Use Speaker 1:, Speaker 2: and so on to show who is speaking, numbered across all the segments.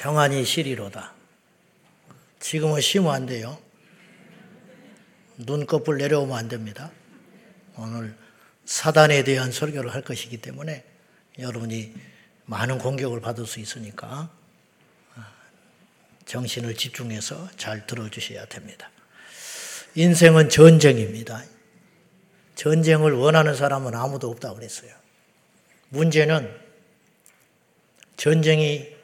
Speaker 1: 평안이 시리로다. 지금은 쉬면 안 돼요. 눈꺼풀 내려오면 안 됩니다. 오늘 사단에 대한 설교를 할 것이기 때문에 여러분이 많은 공격을 받을 수 있으니까 정신을 집중해서 잘 들어주셔야 됩니다. 인생은 전쟁입니다. 전쟁을 원하는 사람은 아무도 없다고 그랬어요. 문제는 전쟁이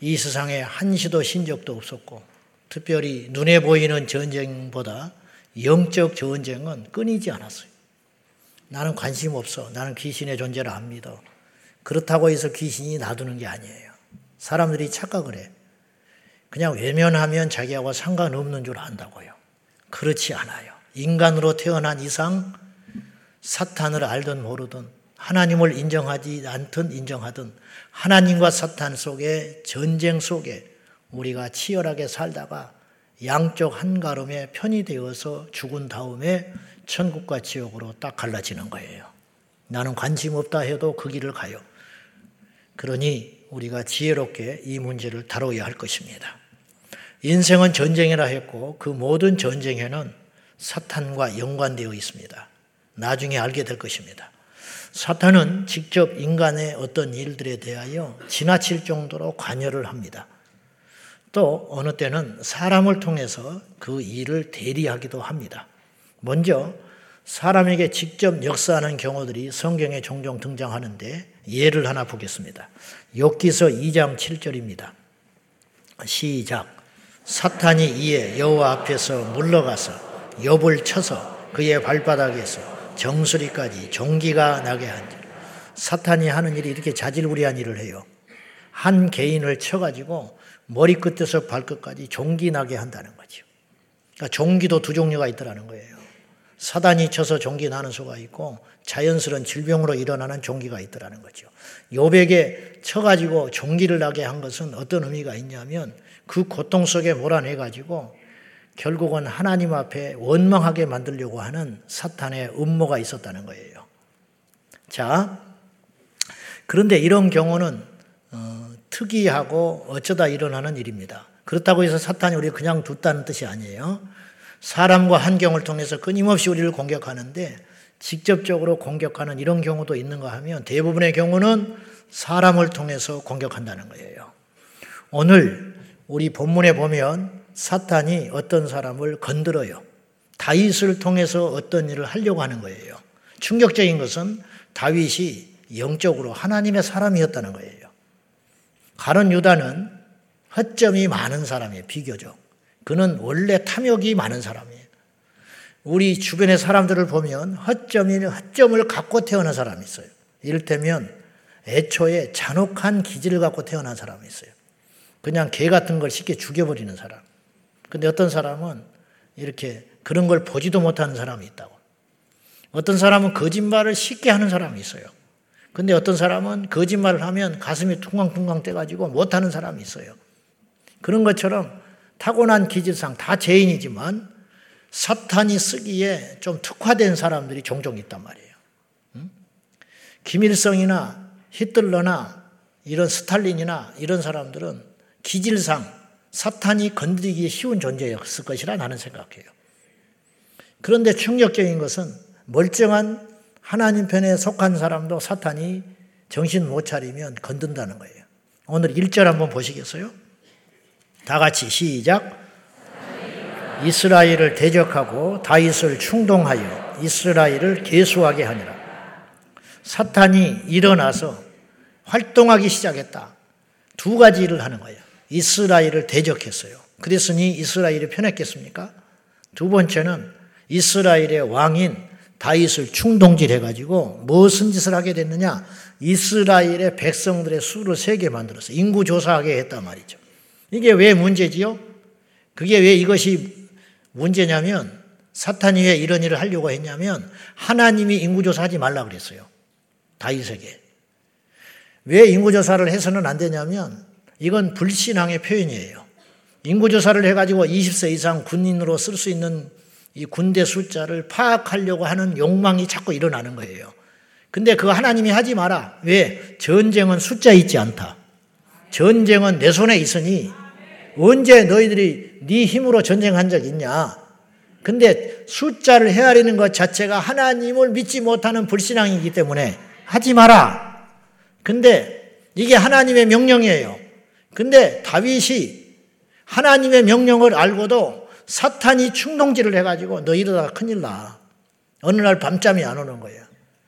Speaker 1: 이 세상에 한시도 신 적도 없었고, 특별히 눈에 보이는 전쟁보다 영적 전쟁은 끊이지 않았어요. 나는 관심 없어. 나는 귀신의 존재를 안 믿어. 그렇다고 해서 귀신이 놔두는 게 아니에요. 사람들이 착각을 해. 그냥 외면하면 자기하고 상관없는 줄 안다고요. 그렇지 않아요. 인간으로 태어난 이상 사탄을 알든 모르든 하나님을 인정하지 않든 인정하든 하나님과 사탄 속에 전쟁 속에 우리가 치열하게 살다가 양쪽 한 가름에 편이 되어서 죽은 다음에 천국과 지옥으로 딱 갈라지는 거예요. 나는 관심 없다 해도 그 길을 가요. 그러니 우리가 지혜롭게 이 문제를 다뤄야 할 것입니다. 인생은 전쟁이라 했고 그 모든 전쟁에는 사탄과 연관되어 있습니다. 나중에 알게 될 것입니다. 사탄은 직접 인간의 어떤 일들에 대하여 지나칠 정도로 관여를 합니다. 또 어느 때는 사람을 통해서 그 일을 대리하기도 합니다. 먼저 사람에게 직접 역사하는 경우들이 성경에 종종 등장하는데 예를 하나 보겠습니다. 욥기서 2장 7절입니다. 시작. 사탄이 이에 여호와 앞에서 물러가서 욥을 쳐서 그의 발바닥에서 정수리까지 종기가 나게 한지 사탄이 하는 일이 이렇게 자질구리한 일을 해요. 한 개인을 쳐가지고 머리끝에서 발끝까지 종기 나게 한다는 거죠. 그러니까 종기도 두 종류가 있더라는 거예요. 사단이 쳐서 종기 나는 수가 있고 자연스러운 질병으로 일어나는 종기가 있더라는 거죠. 요백에 쳐가지고 종기를 나게 한 것은 어떤 의미가 있냐면 그 고통 속에 몰아내 가지고 결국은 하나님 앞에 원망하게 만들려고 하는 사탄의 음모가 있었다는 거예요. 자, 그런데 이런 경우는 어, 특이하고 어쩌다 일어나는 일입니다. 그렇다고 해서 사탄이 우리 그냥 뒀다는 뜻이 아니에요. 사람과 환경을 통해서 끊임없이 우리를 공격하는데 직접적으로 공격하는 이런 경우도 있는가 하면 대부분의 경우는 사람을 통해서 공격한다는 거예요. 오늘 우리 본문에 보면 사탄이 어떤 사람을 건드려요. 다윗을 통해서 어떤 일을 하려고 하는 거예요. 충격적인 것은 다윗이 영적으로 하나님의 사람이었다는 거예요. 가론 유다는 허점이 많은 사람이에요, 비교적. 그는 원래 탐욕이 많은 사람이에요. 우리 주변의 사람들을 보면 허점이, 허점을 갖고 태어난 사람이 있어요. 이를테면 애초에 잔혹한 기질을 갖고 태어난 사람이 있어요. 그냥 개 같은 걸 쉽게 죽여버리는 사람. 근데 어떤 사람은 이렇게 그런 걸 보지도 못하는 사람이 있다고. 어떤 사람은 거짓말을 쉽게 하는 사람이 있어요. 근데 어떤 사람은 거짓말을 하면 가슴이 퉁강퉁강 떼가지고 못하는 사람이 있어요. 그런 것처럼 타고난 기질상 다 죄인이지만 사탄이 쓰기에 좀 특화된 사람들이 종종 있단 말이에요. 김일성이나 히틀러나 이런 스탈린이나 이런 사람들은 기질상 사탄이 건드리기 쉬운 존재였을 것이라 나는 생각해요. 그런데 충격적인 것은 멀쩡한 하나님 편에 속한 사람도 사탄이 정신 못 차리면 건든다는 거예요. 오늘 1절 한번 보시겠어요? 다 같이 시작. 이스라엘을 대적하고 다윗을 충동하여 이스라엘을 계수하게 하니라. 사탄이 일어나서 활동하기 시작했다. 두 가지 일을 하는 거예요. 이스라엘을 대적했어요. 그랬으니 이스라엘이 편했겠습니까? 두 번째는 이스라엘의 왕인 다윗을 충동질 해가지고 무슨 짓을 하게 됐느냐? 이스라엘의 백성들의 수를 세게 만들어서 인구 조사하게 했단 말이죠. 이게 왜 문제지요? 그게 왜 이것이 문제냐면 사탄이 왜 이런 일을 하려고 했냐면 하나님이 인구조사하지 말라 그랬어요. 다윗에게. 왜 인구조사를 해서는 안 되냐면 이건 불신앙의 표현이에요. 인구조사를 해가지고 20세 이상 군인으로 쓸 수 있는 이 군대 숫자를 파악하려고 하는 욕망이 자꾸 일어나는 거예요. 근데 그거 하나님이 하지 마라. 왜? 전쟁은 숫자 있지 않다. 전쟁은 내 손에 있으니 언제 너희들이 네 힘으로 전쟁한 적 있냐? 근데 숫자를 헤아리는 것 자체가 하나님을 믿지 못하는 불신앙이기 때문에 하지 마라. 근데 이게 하나님의 명령이에요. 근데 다윗이 하나님의 명령을 알고도 사탄이 충동질을 해가지고 너 이러다가 큰일 나. 어느 날 밤잠이 안 오는 거예요.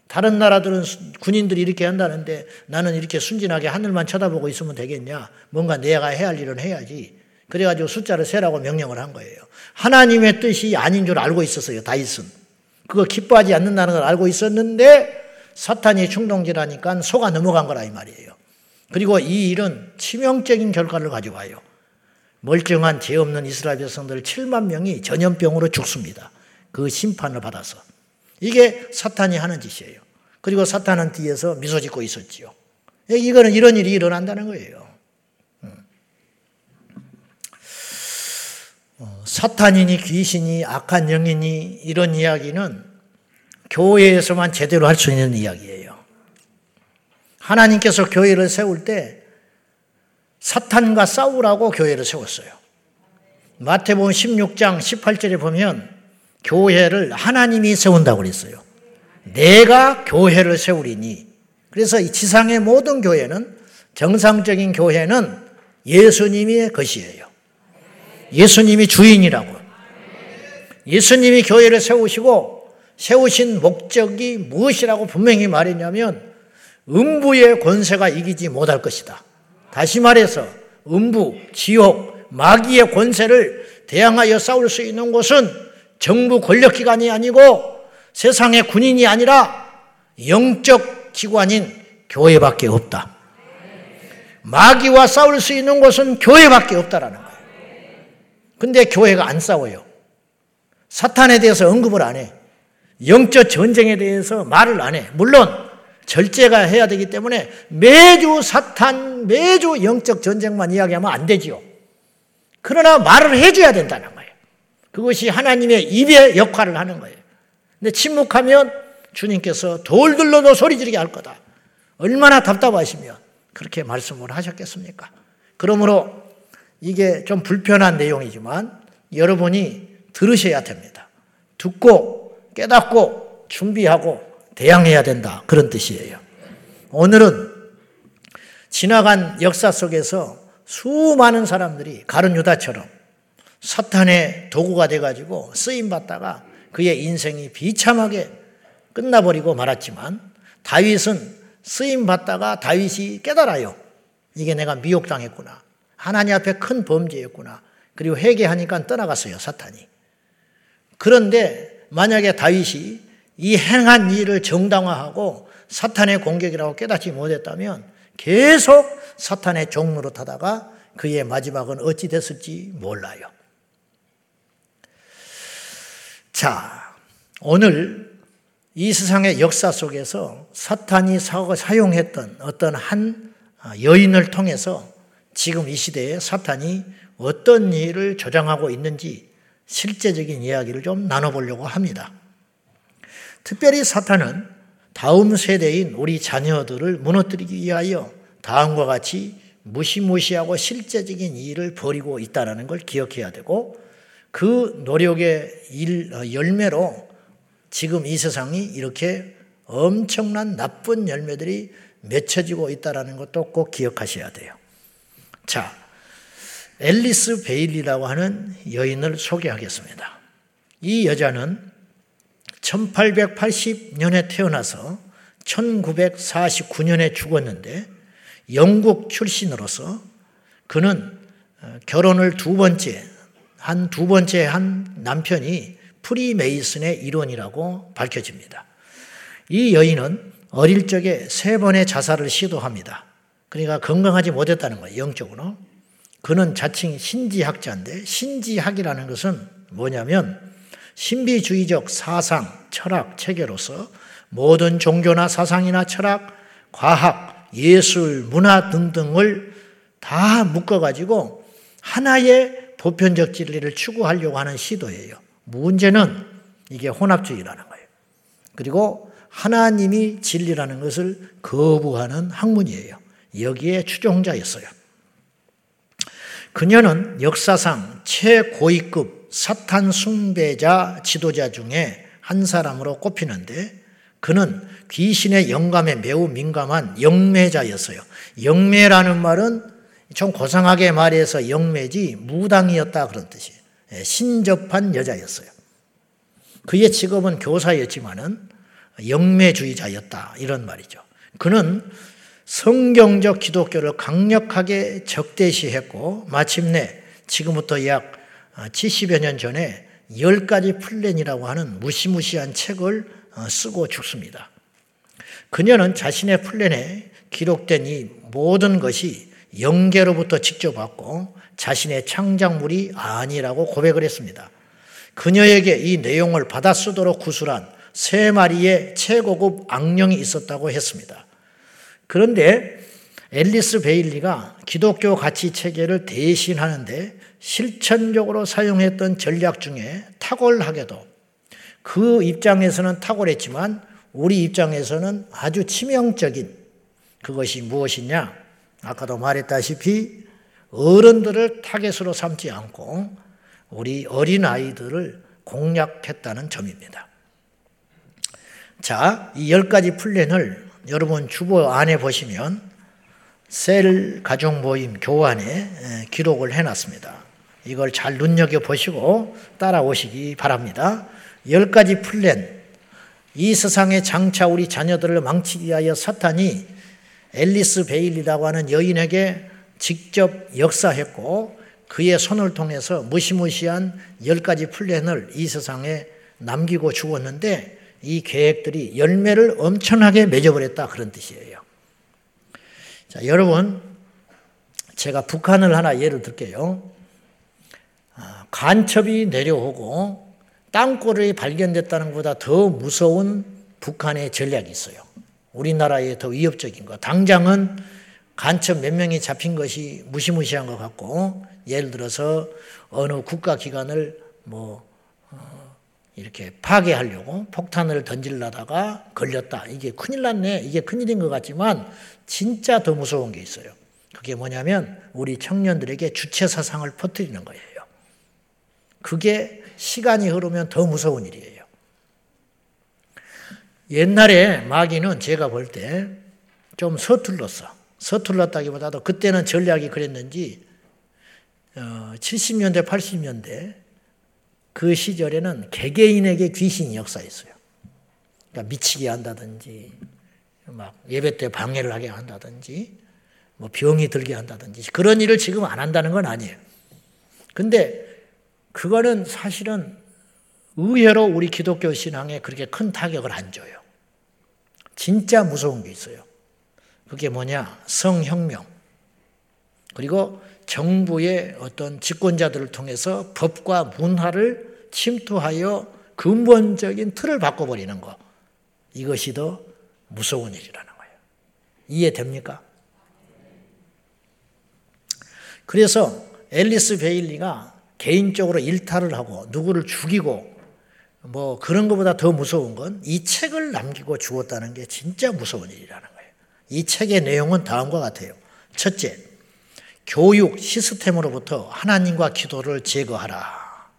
Speaker 1: 다른 나라들은 군인들이 이렇게 한다는데 나는 이렇게 순진하게 하늘만 쳐다보고 있으면 되겠냐? 뭔가 내가 해야 할 일은 해야지. 그래가지고 숫자를 세라고 명령을 한 거예요. 하나님의 뜻이 아닌 줄 알고 있었어요, 다윗은. 그거 기뻐하지 않는다는 걸 알고 있었는데 사탄이 충동질하니까 속아 넘어간 거라 이 말이에요. 그리고 이 일은 치명적인 결과를 가져와요. 멀쩡한 죄 없는 이스라엘 백성들 7만 명이 전염병으로 죽습니다. 그 심판을 받아서. 이게 사탄이 하는 짓이에요. 그리고 사탄은 뒤에서 미소 짓고 있었지요. 이거는 이런 일이 일어난다는 거예요. 음. 어, 사탄이니 귀신이 악한 영이니 이런 이야기는 교회에서만 제대로 할 수 있는 이야기예요. 하나님께서 교회를 세울 때 사탄과 싸우라고 교회를 세웠어요. 마태복음 16장 18절에 보면 교회를 하나님이 세운다고 그랬어요. 내가 교회를 세우리니. 그래서 이 지상의 모든 교회는 정상적인 교회는 예수님의 것이에요. 예수님이 주인이라고. 예수님이 교회를 세우시고 세우신 목적이 무엇이라고 분명히 말했냐면 음부의 권세가 이기지 못할 것이다. 다시 말해서 음부, 지옥, 마귀의 권세를 대항하여 싸울 수 있는 곳은 정부 권력기관이 아니고 세상의 군인이 아니라 영적 기관인 교회밖에 없다. 마귀와 싸울 수 있는 곳은 교회밖에 없다라는 거예요. 근데 교회가 안 싸워요. 사탄에 대해서 언급을 안 해. 영적 전쟁에 대해서 말을 안 해. 물론 절제가 해야 되기 때문에 매주 사탄, 매주 영적 전쟁만 이야기하면 안 되지요. 그러나 말을 해줘야 된다는 거예요. 그것이 하나님의 입의 역할을 하는 거예요. 근데 침묵하면 주님께서 돌들로도 소리 지르게 할 거다. 얼마나 답답하시면 그렇게 말씀을 하셨겠습니까? 그러므로 이게 좀 불편한 내용이지만 여러분이 들으셔야 됩니다. 듣고 깨닫고 준비하고 대항해야 된다. 그런 뜻이에요. 오늘은 지나간 역사 속에서 수많은 사람들이 가른 유다처럼 사탄의 도구가 돼가지고 쓰임받다가 그의 인생이 비참하게 끝나버리고 말았지만 다윗은 쓰임받다가 다윗이 깨달아요. 이게 내가 미혹당했구나. 하나님 앞에 큰 범죄였구나. 그리고 회개하니까 떠나갔어요, 사탄이. 그런데 만약에 다윗이 이 행한 일을 정당화하고 사탄의 공격이라고 깨닫지 못했다면 계속 사탄의 종로로 타다가 그의 마지막은 어찌 됐을지 몰라요. 자, 오늘 이 세상의 역사 속에서 사탄이 사용했던 어떤 한 여인을 통해서 지금 이 시대에 사탄이 어떤 일을 조장하고 있는지 실제적인 이야기를 좀 나눠보려고 합니다. 특별히 사탄은 다음 세대인 우리 자녀들을 무너뜨리기 위하여 다음과 같이 무시무시하고 실제적인 일을 벌이고 있다는 걸 기억해야 되고 그 노력의 일, 어, 열매로 지금 이 세상이 이렇게 엄청난 나쁜 열매들이 맺혀지고 있다는 것도 꼭 기억하셔야 돼요. 자, 앨리스 베일리라고 하는 여인을 소개하겠습니다. 이 여자는 1880년에 태어나서 1949년에 죽었는데 영국 출신으로서 그는 어, 결혼을 두 번째 한 두 번째 한 남편이 프리메이슨의 일원이라고 밝혀집니다. 이 여인은 어릴 적에 세 번의 자살을 시도합니다. 그러니까 건강하지 못했다는 거예요, 영적으로. 그는 자칭 신지학자인데, 신지학이라는 것은 뭐냐면, 신비주의적 사상, 철학, 체계로서 모든 종교나 사상이나 철학, 과학, 예술, 문화 등등을 다 묶어가지고 하나의 보편적 진리를 추구하려고 하는 시도예요. 문제는 이게 혼합주의라는 거예요. 그리고 하나님이 진리라는 것을 거부하는 학문이에요. 여기에 추종자였어요. 그녀는 역사상 최고위급 사탄 숭배자 지도자 중에 한 사람으로 꼽히는데 그는 귀신의 영감에 매우 민감한 영매자였어요. 영매라는 말은 좀 고상하게 말해서 영매지 무당이었다 그런 뜻이에요. 예, 신접한 여자였어요. 그의 직업은 교사였지만은 영매주의자였다 이런 말이죠. 그는 성경적 기독교를 강력하게 적대시했고 마침내 지금부터 약 70여 년 전에 열 가지 플랜이라고 하는 무시무시한 책을 어, 쓰고 죽습니다. 그녀는 자신의 플랜에 기록된 이 모든 것이 영계로부터 직접 왔고 자신의 창작물이 아니라고 고백을 했습니다. 그녀에게 이 내용을 받아 쓰도록 구술한 세 마리의 최고급 악령이 있었다고 했습니다. 그런데 앨리스 베일리가 기독교 가치 체계를 대신하는데 실천적으로 사용했던 전략 중에 탁월하게도 그 입장에서는 탁월했지만 우리 입장에서는 아주 치명적인 그것이 무엇이냐? 아까도 말했다시피 어른들을 타겟으로 삼지 않고 우리 어린 아이들을 공략했다는 점입니다. 자, 이 열 가지 플랜을 여러분 주보 안에 보시면 셀 가족 모임 교안에 기록을 해놨습니다. 이걸 잘 눈여겨보시고 따라오시기 바랍니다. 열 가지 플랜. 이 세상의 장차 우리 자녀들을 망치기 위하여 사탄이 앨리스 베일리라고 하는 여인에게 직접 역사했고 그의 손을 통해서 무시무시한 열 가지 플랜을 이 세상에 남기고 죽었는데 이 계획들이 열매를 엄청나게 맺어버렸다 그런 뜻이에요. 자, 여러분, 제가 북한을 하나 예를 들게요. 아, 간첩이 내려오고 땅굴이 발견됐다는 것보다 더 무서운 북한의 전략이 있어요. 우리나라에 더 위협적인 거. 당장은 간첩 몇 명이 잡힌 것이 무시무시한 것 같고, 예를 들어서 어느 국가기관을 뭐, 어, 이렇게 파괴하려고 폭탄을 던질라다가 걸렸다. 이게 큰일 났네. 이게 큰일인 것 같지만, 진짜 더 무서운 게 있어요. 그게 뭐냐면, 우리 청년들에게 주체 사상을 퍼뜨리는 거예요. 그게 시간이 흐르면 더 무서운 일이에요. 옛날에 마귀는 제가 볼 때 좀 서툴렀어. 서툴렀다기보다도 그때는 전략이 그랬는지 70년대, 어, 80년대 그 시절에는 개개인에게 귀신이 역사했어요. 그러니까 미치게 한다든지, 막 예배 때 방해를 하게 한다든지, 뭐 병이 들게 한다든지 그런 일을 지금 안 한다는 건 아니에요. 근데 그거는 사실은 의외로 우리 기독교 신앙에 그렇게 큰 타격을 안 줘요. 진짜 무서운 게 있어요. 그게 뭐냐? 성혁명. 그리고 정부의 어떤 집권자들을 통해서 법과 문화를 침투하여 근본적인 틀을 바꿔버리는 것. 이것이 더 무서운 일이라는 거예요. 이해됩니까? 그래서 앨리스 베일리가 개인적으로 일탈을 하고 누구를 죽이고 뭐 그런 것보다 더 무서운 건 이 책을 남기고 죽었다는 게 진짜 무서운 일이라는 거예요. 이 책의 내용은 다음과 같아요. 첫째, 교육 시스템으로부터 하나님과 기도를 제거하라.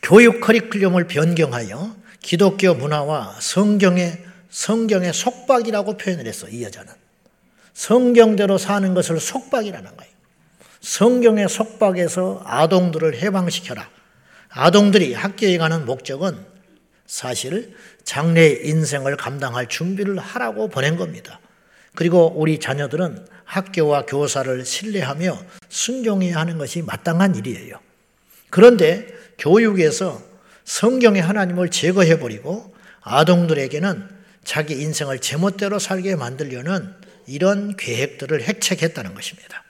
Speaker 1: 교육 커리큘럼을 변경하여 기독교 문화와 성경의 성경의 속박이라고 표현을 했어. 이 여자는 성경대로 사는 것을 속박이라는 거예요. 성경의 속박에서 아동들을 해방시켜라. 아동들이 학교에 가는 목적은 사실 장래의 인생을 감당할 준비를 하라고 보낸 겁니다. 그리고 우리 자녀들은 학교와 교사를 신뢰하며 순종해야 하는 것이 마땅한 일이에요. 그런데 교육에서 성경의 하나님을 제거해버리고 아동들에게는 자기 인생을 제멋대로 살게 만들려는 이런 계획들을 핵책했다는 것입니다.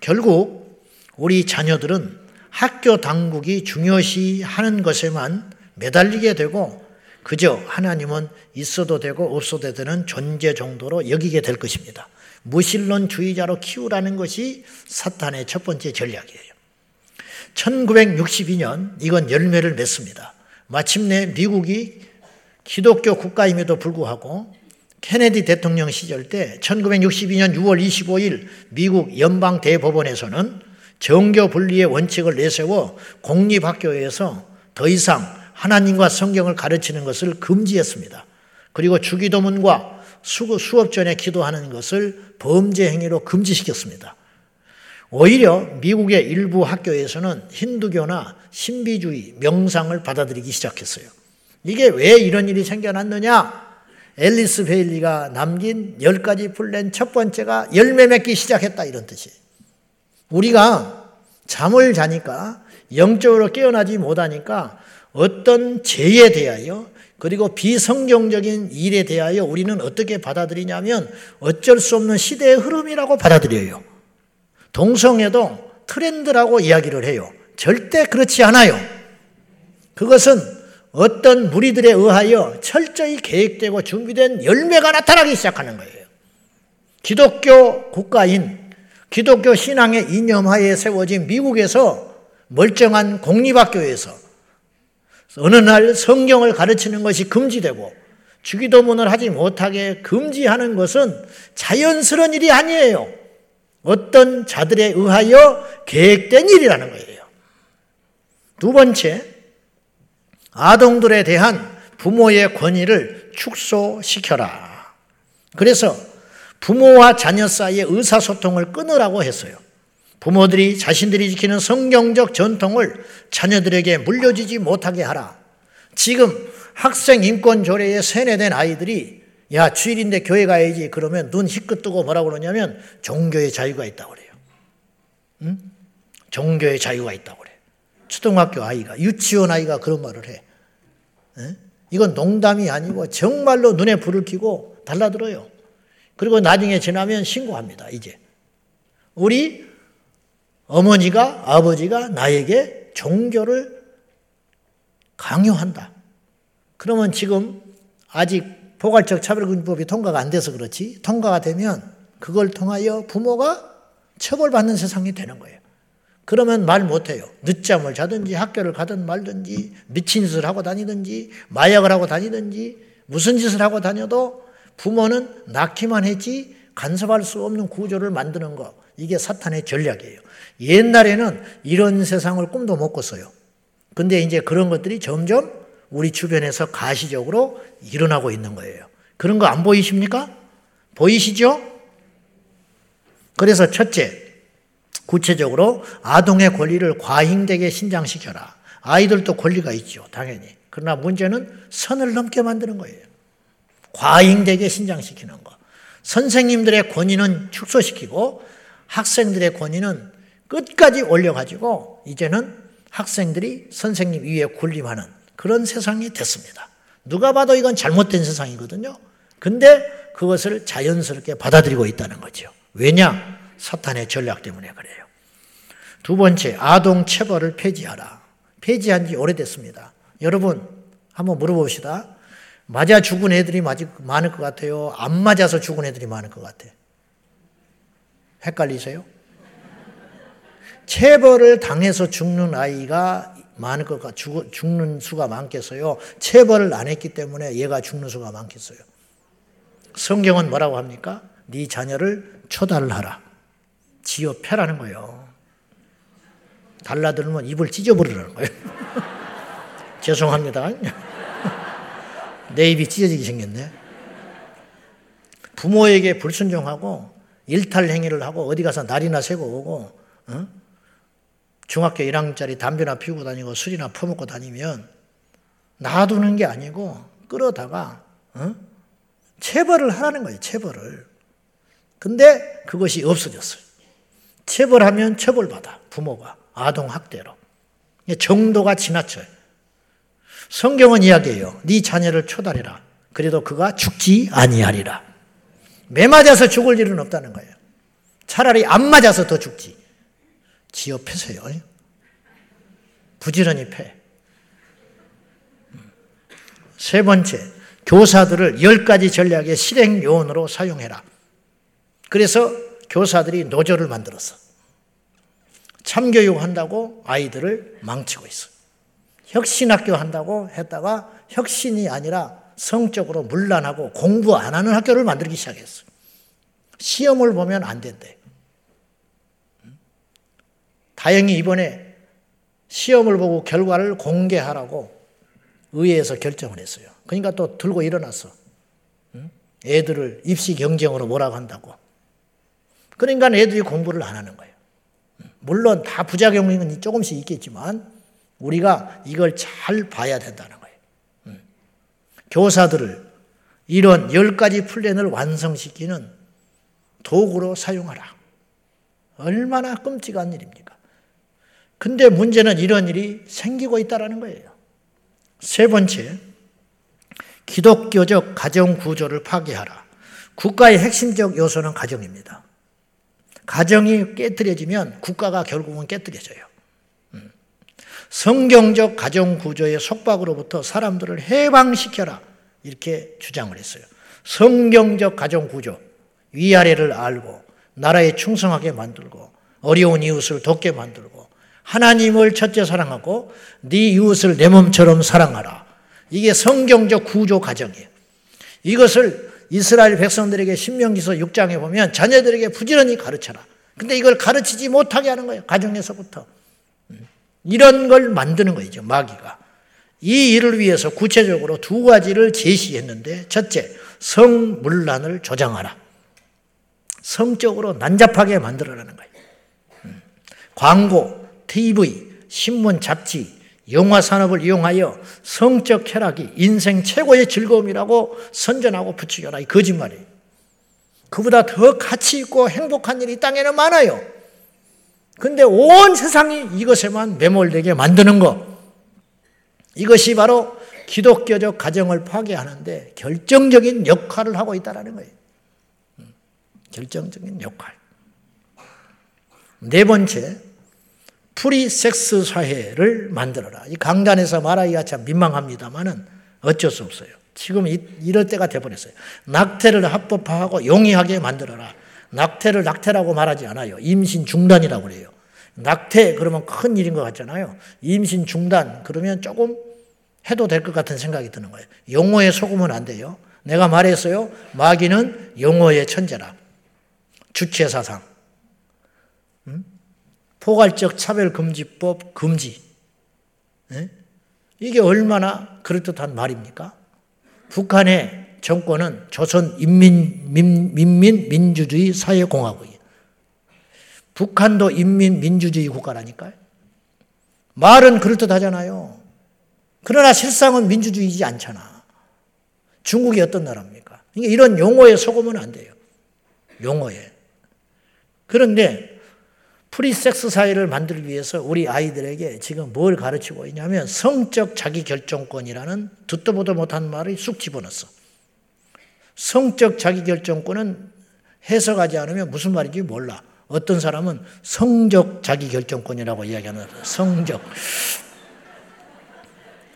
Speaker 1: 결국 우리 자녀들은 학교 당국이 중요시 하는 것에만 매달리게 되고 그저 하나님은 있어도 되고 없어도 되는 존재 정도로 여기게 될 것입니다. 무신론주의자로 키우라는 것이 사탄의 첫 번째 전략이에요. 1962년 이건 열매를 맺습니다. 마침내 미국이 기독교 국가임에도 불구하고 케네디 대통령 시절 때 1962년 6월 25일 미국 연방 대법원에서는 정교 분리의 원칙을 내세워 공립학교에서 더 이상 하나님과 성경을 가르치는 것을 금지했습니다. 그리고 주기도문과 수업 전에 기도하는 것을 범죄 행위로 금지시켰습니다. 오히려 미국의 일부 학교에서는 힌두교나 신비주의, 명상을 받아들이기 시작했어요. 이게 왜 이런 일이 생겨났느냐? 앨리스 베일리가 남긴 열 가지 플랜 첫 번째가 열매 맺기 시작했다 이런 뜻이에요. 우리가 잠을 자니까 영적으로 깨어나지 못하니까 어떤 죄에 대하여 그리고 비성경적인 일에 대하여 우리는 어떻게 받아들이냐면 어쩔 수 없는 시대의 흐름이라고 받아들여요. 동성애도 트렌드라고 이야기를 해요. 절대 그렇지 않아요. 그것은 어떤 무리들에 의하여 철저히 계획되고 준비된 열매가 나타나기 시작하는 거예요. 기독교 국가인 기독교 신앙의 이념하에 세워진 미국에서 멀쩡한 공립학교에서 어느 날 성경을 가르치는 것이 금지되고 주기도문을 하지 못하게 금지하는 것은 자연스러운 일이 아니에요. 어떤 자들에 의하여 계획된 일이라는 거예요. 두 번째, 아동들에 대한 부모의 권위를 축소시켜라. 그래서 부모와 자녀 사이의 의사소통을 끊으라고 했어요. 부모들이 자신들이 지키는 성경적 전통을 자녀들에게 물려주지 못하게 하라. 지금 학생 인권 조례에 세뇌된 아이들이 야 주일인데 교회 가야지 그러면 눈 희끗 뜨고 뭐라고 그러냐면 종교의 자유가 있다고 그래요. 응? 종교의 자유가 있다고 그래. 초등학교 아이가 유치원 아이가 그런 말을 해. 응? 이건 농담이 아니고 정말로 눈에 불을 켜고 달라들어요. 그리고 나중에 지나면 신고합니다. 이제 우리 어머니가 아버지가 나에게 종교를 강요한다. 그러면 지금 아직 포괄적 차별금지법이 통과가 안 돼서 그렇지 통과가 되면 그걸 통하여 부모가 처벌받는 세상이 되는 거예요. 그러면 말 못해요. 늦잠을 자든지 학교를 가든 말든지 미친 짓을 하고 다니든지 마약을 하고 다니든지 무슨 짓을 하고 다녀도 부모는 낳기만 했지 간섭할 수 없는 구조를 만드는 거. 이게 사탄의 전략이에요. 옛날에는 이런 세상을 꿈도 못 꿨어요. 근데 이제 그런 것들이 점점 우리 주변에서 가시적으로 일어나고 있는 거예요. 그런 거 안 보이십니까? 보이시죠? 그래서 첫째, 구체적으로 아동의 권리를 과잉되게 신장시켜라. 아이들도 권리가 있죠, 당연히. 그러나 문제는 선을 넘게 만드는 거예요. 과잉되게 신장시키는 거. 선생님들의 권위는 축소시키고 학생들의 권위는 끝까지 올려가지고 이제는 학생들이 선생님 위에 군림하는 그런 세상이 됐습니다. 누가 봐도 이건 잘못된 세상이거든요. 근데 그것을 자연스럽게 받아들이고 있다는 거죠. 왜냐? 사탄의 전략 때문에 그래요. 두 번째, 아동 체벌을 폐지하라. 폐지한 지 오래됐습니다. 여러분, 한번 물어봅시다. 맞아 죽은 애들이 많을 것 같아요? 안 맞아서 죽은 애들이 많을 것 같아요? 헷갈리세요? 체벌을 당해서 죽는 아이가 많을 것 같, 죽, 죽는 수가 많겠어요. 체벌을 안 했기 때문에 얘가 죽는 수가 많겠어요. 성경은 뭐라고 합니까? 네 자녀를 초달을 하라. 지어 패라는 거예요. 달라들면 입을 찢어버리라는 거예요. 죄송합니다. 내 입이 찢어지게 생겼네. 부모에게 불순종하고 일탈 행위를 하고 어디 가서 날이나 새고 오고 어? 중학교 1학년짜리 담배나 피우고 다니고 술이나 퍼먹고 다니면 놔두는 게 아니고 끌어다가 어? 체벌을 하라는 거예요. 체벌을. 근데 그것이 없어졌어요. 체벌하면 처벌받아 부모가 아동 학대로 정도가 지나쳐요. 성경은 이야기해요. 네 자녀를 초달해라. 그래도 그가 죽지 아니하리라. 매 맞아서 죽을 일은 없다는 거예요. 차라리 안 맞아서 더 죽지. 지어 패세요. 부지런히 패. 세 번째, 교사들을 열 가지 전략의 실행 요원으로 사용해라. 그래서 교사들이 노조를 만들었어. 참교육 한다고 아이들을 망치고 있어. 혁신학교 한다고 했다가 혁신이 아니라 성적으로 물란하고 공부 안 하는 학교를 만들기 시작했어. 시험을 보면 안 된대. 다행히 이번에 시험을 보고 결과를 공개하라고 의회에서 결정을 했어요. 그러니까 또 들고 일어났어. 애들을 입시 경쟁으로 한다고. 그러니까 애들이 공부를 안 하는 거예요. 물론 다 부작용은 조금씩 있겠지만 우리가 이걸 잘 봐야 된다는 거예요. 교사들을 이런 열 가지 플랜을 완성시키는 도구로 사용하라. 얼마나 끔찍한 일입니까? 근데 문제는 이런 일이 생기고 있다는 거예요. 세 번째, 기독교적 가정 구조를 파괴하라. 국가의 핵심적 요소는 가정입니다. 가정이 깨뜨려지면 국가가 결국은 깨뜨려져요. 음. 성경적 가정 구조의 속박으로부터 사람들을 해방시켜라. 이렇게 주장을 했어요. 성경적 가정 구조, 위아래를 알고, 나라에 충성하게 만들고, 어려운 이웃을 돕게 만들고, 하나님을 첫째 사랑하고, 네 이웃을 내 몸처럼 사랑하라. 이게 성경적 구조 가정이에요. 이것을 이스라엘 백성들에게 신명기서 6장에 보면 자녀들에게 부지런히 가르쳐라. 근데 이걸 가르치지 못하게 하는 거예요. 가정에서부터. 음. 이런 걸 만드는 거죠. 마귀가. 이 일을 위해서 구체적으로 두 가지를 제시했는데 첫째, 성문란을 조장하라. 성적으로 난잡하게 만들어라는 거예요. 음. 광고, TV, 신문, 잡지, 영화 산업을 이용하여 성적 쾌락이 인생 최고의 즐거움이라고 선전하고 부추겨라. 이 거짓말이에요. 그보다 더 가치 있고 행복한 일이 땅에는 많아요. 근데 온 세상이 이것에만 매몰되게 만드는 것. 이것이 바로 기독교적 가정을 파괴하는데 결정적인 역할을 하고 있다는 거예요. 음, 결정적인 역할. 네 번째, 프리섹스 사회를 만들어라. 이 강단에서 말하기가 참 민망합니다만은 어쩔 수 없어요. 지금 이럴 때가 돼버렸어요. 낙태를 합법화하고 용이하게 만들어라. 낙태를 낙태라고 말하지 않아요. 임신 중단이라고 그래요. 낙태 그러면 큰 일인 것 같잖아요. 임신 중단 그러면 조금 해도 될 것 같은 생각이 드는 거예요. 용어에 속으면 안 돼요. 내가 말했어요. 마귀는 용어의 천재라. 주체 사상. 포괄적 차별금지법 금지. 네? 이게 얼마나 그럴듯한 말입니까? 북한의 정권은 조선 인민, 민, 민민 민주주의 사회공화국이에요. 북한도 인민 민주주의 국가라니까요. 말은 그럴듯하잖아요. 그러나 실상은 민주주의지 않잖아. 중국이 어떤 나라입니까? 그러니까 이런 용어에 속으면 안 돼요. 용어에. 그런데 프리섹스 사회를 만들기 위해서 우리 아이들에게 지금 뭘 가르치고 있냐면 성적 자기 결정권이라는 듣도 보도 못한 말을 쑥 집어넣었어. 성적 자기 결정권은 해석하지 않으면 무슨 말인지 몰라. 어떤 사람은 성적 자기 결정권이라고 이야기하는 성적.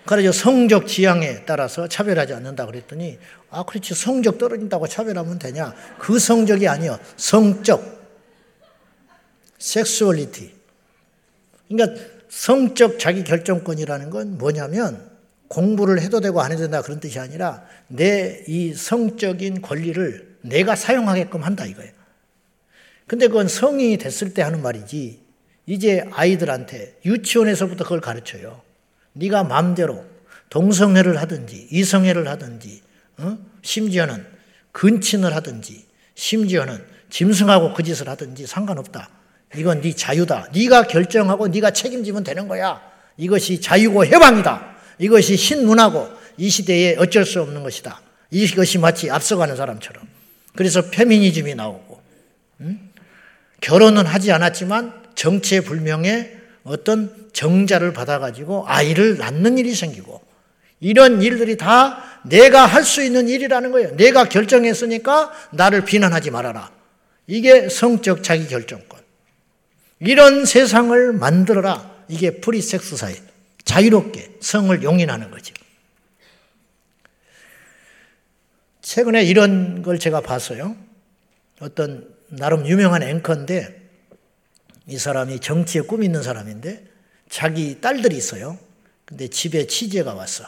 Speaker 1: 그래서 성적 지향에 따라서 차별하지 않는다 그랬더니 아 그렇지 성적 떨어진다고 차별하면 되냐? 그 성적이 아니요 성적 섹슈얼리티. 그러니까 성적 자기 결정권이라는 건 뭐냐면 공부를 해도 되고 안 해도 된다 그런 뜻이 아니라 내 이 성적인 권리를 내가 사용하게끔 한다 이거예요. 근데 그건 성인이 됐을 때 하는 말이지 이제 아이들한테 유치원에서부터 그걸 가르쳐요. 네가 마음대로 동성애를 하든지 이성애를 하든지 어? 심지어는 근친을 하든지 심지어는 짐승하고 그 짓을 하든지 상관없다. 이건 네 자유다. 네가 결정하고 네가 책임지면 되는 거야. 이것이 자유고 해방이다. 이것이 신문하고 이 시대에 어쩔 수 없는 것이다. 이것이 마치 앞서가는 사람처럼. 그래서 페미니즘이 나오고 음? 결혼은 하지 않았지만 정체불명의 어떤 정자를 받아가지고 아이를 낳는 일이 생기고 이런 일들이 다 내가 할 수 있는 일이라는 거예요. 내가 결정했으니까 나를 비난하지 말아라. 이게 성적 자기 결정권. 이런 세상을 만들어라. 이게 프리섹스 사회. 자유롭게 성을 용인하는 거죠. 최근에 이런 걸 제가 봤어요. 어떤 나름 유명한 앵커인데 이 사람이 정치에 꿈 있는 사람인데 자기 딸들이 있어요. 근데 집에 취재가 왔어.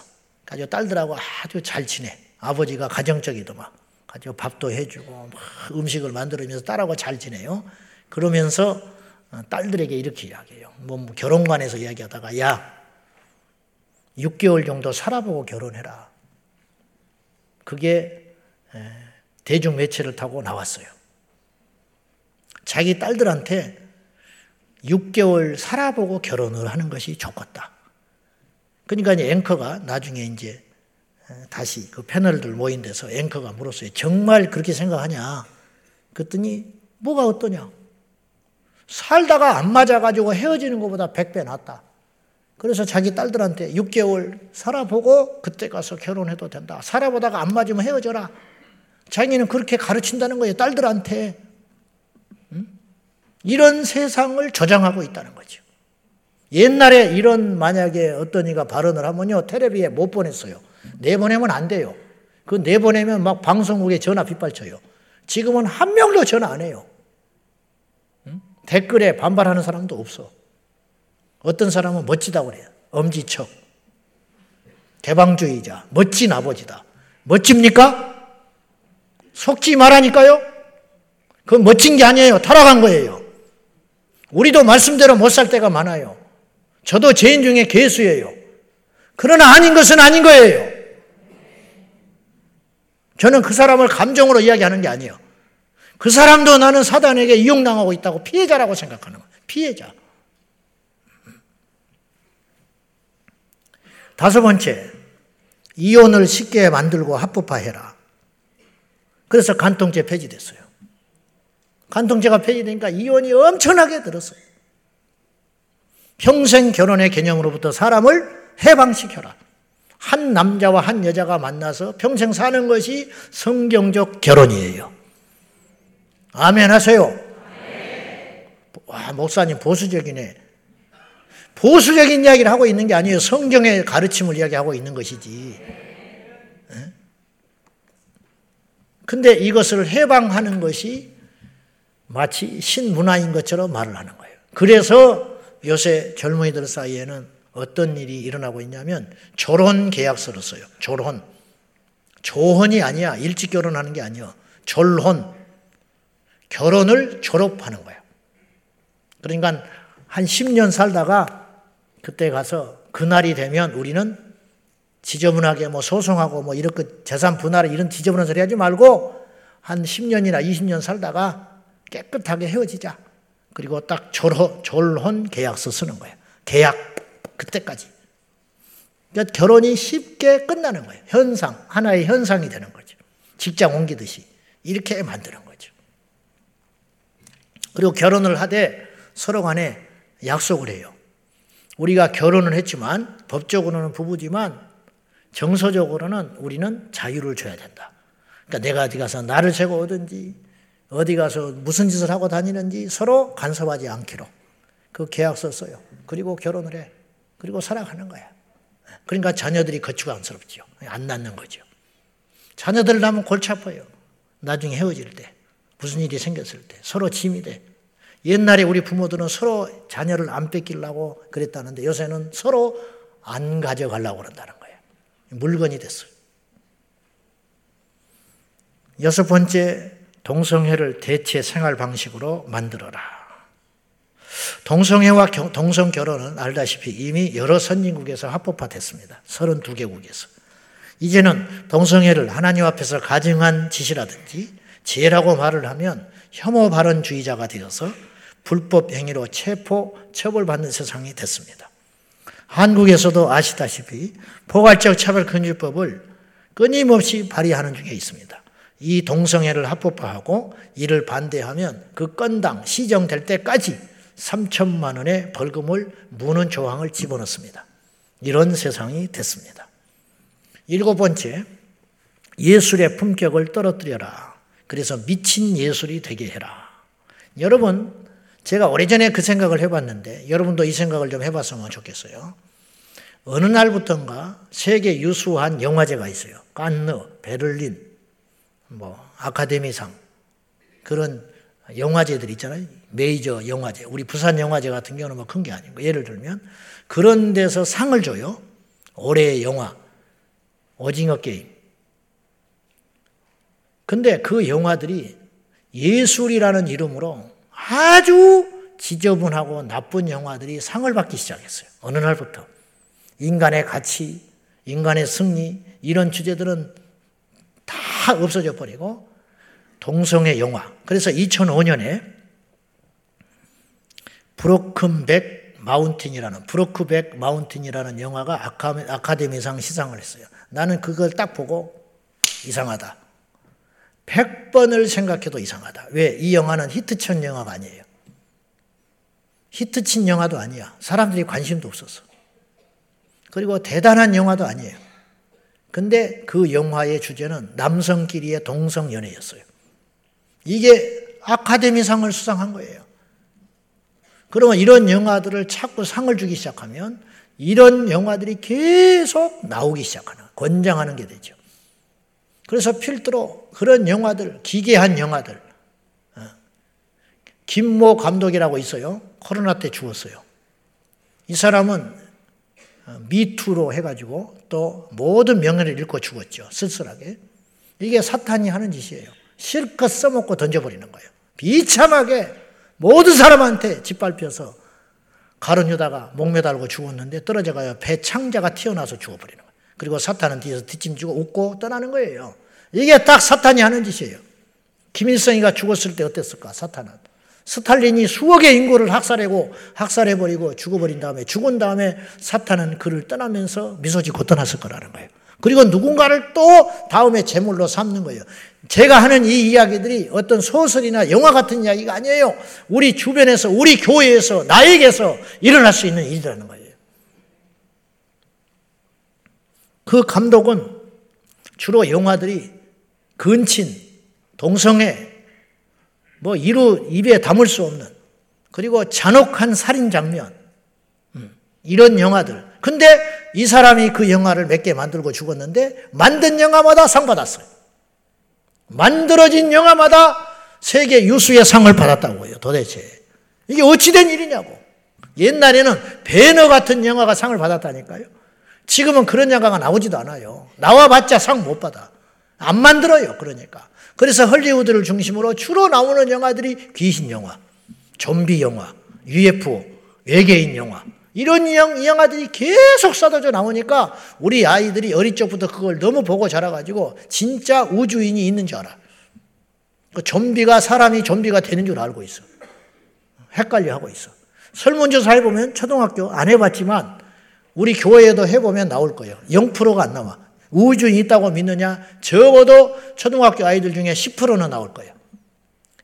Speaker 1: 가지고 딸들하고 아주 잘 지내. 아버지가 가정적이더만. 가지고 밥도 해주고 음식을 만들면서 딸하고 잘 지내요. 그러면서 어, 딸들에게 이렇게 이야기해요. 뭐, 뭐 결혼관에서 이야기하다가 야 6개월 정도 살아보고 결혼해라. 그게 대중 매체를 타고 나왔어요. 자기 딸들한테 6개월 살아보고 결혼을 하는 것이 좋겠다. 그러니까 이제 앵커가 나중에 이제 다시 그 패널들 모인 데서 앵커가 물었어요. 정말 그렇게 생각하냐? 그랬더니 뭐가 어떠냐? 살다가 안 맞아가지고 헤어지는 것보다 100배 낫다. 그래서 자기 딸들한테 6개월 살아보고 그때 가서 결혼해도 된다. 살아보다가 안 맞으면 헤어져라. 자기는 그렇게 가르친다는 거예요. 딸들한테. 이런 세상을 조장하고 있다는 거죠. 옛날에 이런 만약에 어떤 이가 발언을 하면요. 텔레비에 못 보냈어요. 내보내면 안 돼요. 그 내보내면 막 방송국에 전화 빗발쳐요. 지금은 한 명도 전화 안 해요. 응? 댓글에 반발하는 사람도 없어. 어떤 사람은 멋지다고 그래요. 엄지척. 개방주의자. 멋진 아버지다. 멋집니까? 속지 말하니까요? 그건 멋진 게 아니에요. 타락한 거예요. 우리도 말씀대로 못 살 때가 많아요. 저도 죄인 중에 개수예요. 그러나 아닌 것은 아닌 거예요. 저는 그 사람을 감정으로 이야기하는 게 아니에요. 그 사람도 나는 사단에게 이용당하고 있다고 피해자라고 생각하는 거예요. 피해자. 다섯 번째, 이혼을 쉽게 만들고 합법화해라. 그래서 간통죄 폐지됐어요. 간통죄가 폐지되니까 이혼이 엄청나게 들었어요. 평생 결혼의 개념으로부터 사람을 해방시켜라. 한 남자와 한 여자가 만나서 평생 사는 것이 성경적 결혼이에요. 아멘 하세요. 와, 목사님 보수적이네. 보수적인 이야기를 하고 있는 게 아니에요. 성경의 가르침을 이야기하고 있는 것이지. 근데 이것을 해방하는 것이 마치 신문화인 것처럼 말을 하는 거예요. 그래서 요새 젊은이들 사이에는 어떤 일이 일어나고 있냐면 결혼 계약서를 써요. 졸혼. 조혼이 아니야. 일찍 결혼하는 게 아니야. 졸혼. 결혼을 졸업하는 거야. 그러니까 한 10년 살다가 그때 가서 그날이 되면 우리는 지저분하게 뭐 소송하고 뭐 이렇게 재산 분할 이런 지저분한 소리 하지 말고 한 10년이나 20년 살다가 깨끗하게 헤어지자. 그리고 딱 졸혼, 졸혼 계약서 쓰는 거예요. 계약 그때까지. 그러니까 결혼이 쉽게 끝나는 거예요. 현상, 하나의 현상이 되는 거죠. 직장 옮기듯이. 이렇게 만드는 거죠. 그리고 결혼을 하되 서로 간에 약속을 해요. 우리가 결혼을 했지만 법적으로는 부부지만 정서적으로는 우리는 자유를 줘야 된다. 그러니까 내가 어디 가서 나를 재고 오든지 어디 가서 무슨 짓을 하고 다니는지 서로 간섭하지 않기로 그 계약서 써요. 그리고 결혼을 해. 그리고 살아가는 거야. 그러니까 자녀들이 거추장스럽죠. 안 낳는 거죠. 자녀들 낳으면 골치 아파요. 나중에 헤어질 때. 무슨 일이 생겼을 때. 서로 짐이 돼. 옛날에 우리 부모들은 서로 자녀를 안 뺏기려고 그랬다는데 요새는 서로 안 가져가려고 그런다는 거예요. 물건이 됐어요. 여섯 번째, 동성애를 대체 생활 방식으로 만들어라. 동성애와 동성 결혼은 알다시피 이미 여러 선진국에서 합법화됐습니다. 32개국에서. 이제는 동성애를 하나님 앞에서 가증한 짓이라든지 죄라고 말을 하면 혐오 발언주의자가 되어서 불법 행위로 체포 처벌받는 세상이 됐습니다. 한국에서도 아시다시피 포괄적 차별금지법을 끊임없이 발의하는 중에 있습니다. 이 동성애를 합법화하고 이를 반대하면 그 건당 시정될 때까지 3천만 원의 벌금을 무는 조항을 집어넣습니다. 이런 세상이 됐습니다. 일곱 번째, 예술의 품격을 떨어뜨려라. 그래서 미친 예술이 되게 해라. 여러분, 제가 오래전에 그 생각을 해봤는데 여러분도 이 생각을 좀 해봤으면 좋겠어요. 어느 날부턴가 세계 유수한 영화제가 있어요. 깐느, 베를린, 뭐 아카데미상 그런 영화제들 있잖아요. 메이저 영화제. 우리 부산 영화제 같은 경우는 뭐 큰 게 아니고 예를 들면 그런 데서 상을 줘요. 올해의 영화 오징어 게임. 근데 그 영화들이 예술이라는 이름으로 아주 지저분하고 나쁜 영화들이 상을 받기 시작했어요. 어느 날부터. 인간의 가치, 인간의 승리, 이런 주제들은 다 없어져 버리고 동성애 영화. 그래서 2005년에 브로큰백 마운틴이라는 브로크백 마운틴이라는 영화가 아카데미상 시상을 했어요. 나는 그걸 딱 보고 이상하다. 100번을 생각해도 이상하다. 왜? 이 영화는 히트친 영화가 아니에요. 히트친 영화도 아니야. 사람들이 관심도 없었어. 그리고 대단한 영화도 아니에요. 근데 그 영화의 주제는 남성끼리의 동성 연애였어요. 이게 아카데미상을 수상한 거예요. 그러면 이런 영화들을 자꾸 상을 주기 시작하면 이런 영화들이 계속 나오기 시작하는, 권장하는 게 되죠. 그래서 필두로 그런 영화들, 기괴한 영화들, 어, 김모 감독이라고 있어요. 코로나 때 죽었어요. 이 사람은 어, 미투로 해가지고 또 모든 명예를 잃고 죽었죠. 쓸쓸하게. 이게 사탄이 하는 짓이에요. 실컷 써먹고 던져버리는 거예요. 비참하게 모든 사람한테 짓밟혀서 가론유다가 목 매달고 죽었는데 떨어져가요. 배 창자가 튀어나와서 죽어버리는. 그리고 사탄은 뒤에서 뒷짐지고 웃고 떠나는 거예요. 이게 딱 사탄이 하는 짓이에요. 김일성이가 죽었을 때 어땠을까? 사탄은. 스탈린이 수억의 인구를 학살하고 학살해버리고 죽어버린 다음에 죽은 다음에 사탄은 그를 떠나면서 미소 짓고 떠났을 거라는 거예요. 그리고 누군가를 또 다음에 제물로 삼는 거예요. 제가 하는 이 이야기들이 어떤 소설이나 영화 같은 이야기가 아니에요. 우리 주변에서, 우리 교회에서, 나에게서 일어날 수 있는 일이라는 거예요. 그 감독은 주로 영화들이 근친, 동성애, 뭐 이루 입에 담을 수 없는 그리고 잔혹한 살인 장면 음, 이런 영화들. 근데 이 사람이 그 영화를 몇 개 만들고 죽었는데 만든 영화마다 상 받았어요. 만들어진 영화마다 세계 유수의 상을 받았다고요. 도대체 이게 어찌 된 일이냐고. 옛날에는 배너 같은 영화가 상을 받았다니까요. 지금은 그런 영화가 나오지도 않아요. 나와봤자 상 못 받아. 안 만들어요. 그러니까. 그래서 헐리우드를 중심으로 주로 나오는 영화들이 귀신 영화, 좀비 영화, UFO, 외계인 영화. 이런 영화들이 계속 쏟아져 나오니까 우리 아이들이 어릴 적부터 그걸 너무 보고 자라가지고 진짜 우주인이 있는 줄 알아. 그 좀비가 사람이 좀비가 되는 줄 알고 있어. 헷갈려 하고 있어. 설문조사 해보면 초등학교 안 해봤지만 우리 교회에도 해보면 나올 거예요. 0%가 안 나와. 우주인이 있다고 믿느냐? 적어도 초등학교 아이들 중에 10%는 나올 거예요.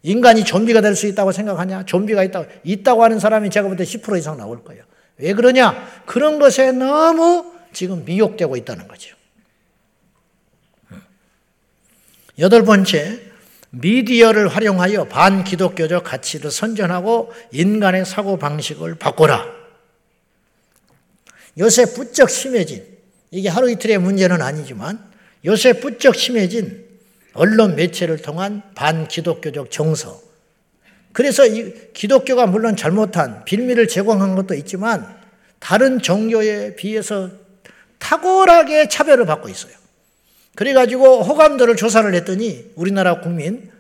Speaker 1: 인간이 좀비가 될 수 있다고 생각하냐? 좀비가 있다고, 있다고 하는 사람이 제가 볼 때 10% 이상 나올 거예요. 왜 그러냐? 그런 것에 너무 지금 미혹되고 있다는 거죠. 여덟 번째, 미디어를 활용하여 반기독교적 가치를 선전하고 인간의 사고 방식을 바꿔라. 요새 부쩍 심해진 이게 하루 이틀의 문제는 아니지만 요새 부쩍 심해진 언론 매체를 통한 반기독교적 정서. 그래서 이 기독교가 물론 잘못한 빌미를 제공한 것도 있지만 다른 종교에 비해서 탁월하게 차별을 받고 있어요. 그래가지고 호감도를 조사를 했더니 우리나라 국민